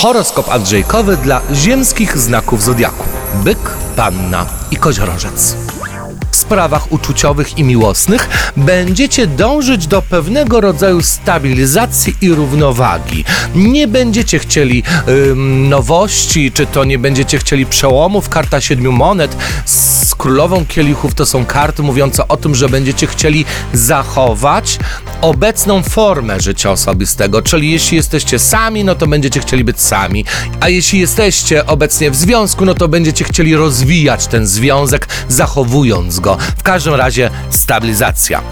Horoskop Andrzejkowy dla ziemskich znaków zodiaku. Byk, panna i koziorożec. W sprawach uczuciowych i miłosnych będziecie dążyć do pewnego rodzaju stabilizacji i równowagi. Nie będziecie chcieli nowości, czy to nie będziecie chcieli przełomów. Karta siedmiu monet królową kielichów to są karty mówiące o tym, że będziecie chcieli zachować obecną formę życia osobistego, czyli jeśli jesteście sami, no to będziecie chcieli być sami, a jeśli jesteście obecnie w związku, no to będziecie chcieli rozwijać ten związek, zachowując go. W każdym razie stabilizacja.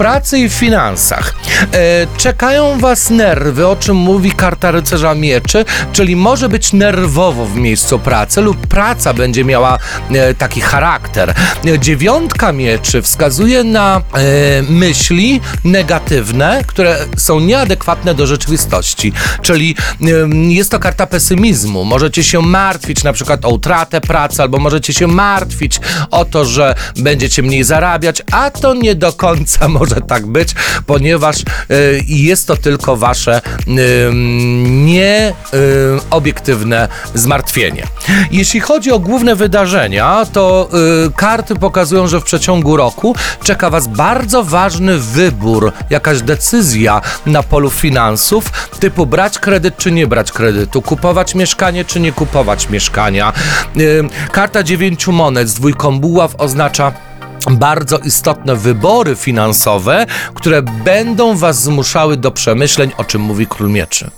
Pracy i w finansach e, czekają Was nerwy, o czym mówi karta rycerza mieczy, czyli może być nerwowo w miejscu pracy lub praca będzie miała e, taki charakter. E, Dziewiątka mieczy wskazuje na e, myśli negatywne, które są nieadekwatne do rzeczywistości, czyli em, jest to karta pesymizmu. Możecie się martwić na przykład o utratę pracy, albo możecie się martwić o to, że będziecie mniej zarabiać, a to nie do końca może tak być, ponieważ e, jest to tylko wasze nieobiektywne zmartwienie. Jeśli chodzi o główne wydarzenia, to y, karty pokazują, że w przeciągu roku czeka was bardzo ważny wybór, jakaś decyzja na polu finansów, typu brać kredyt czy nie brać kredytu, kupować mieszkanie czy nie kupować mieszkania. Y, karta dziewięciu monet z dwójką buław oznacza bardzo istotne wybory finansowe, które będą was zmuszały do przemyśleń, o czym mówi król mieczy.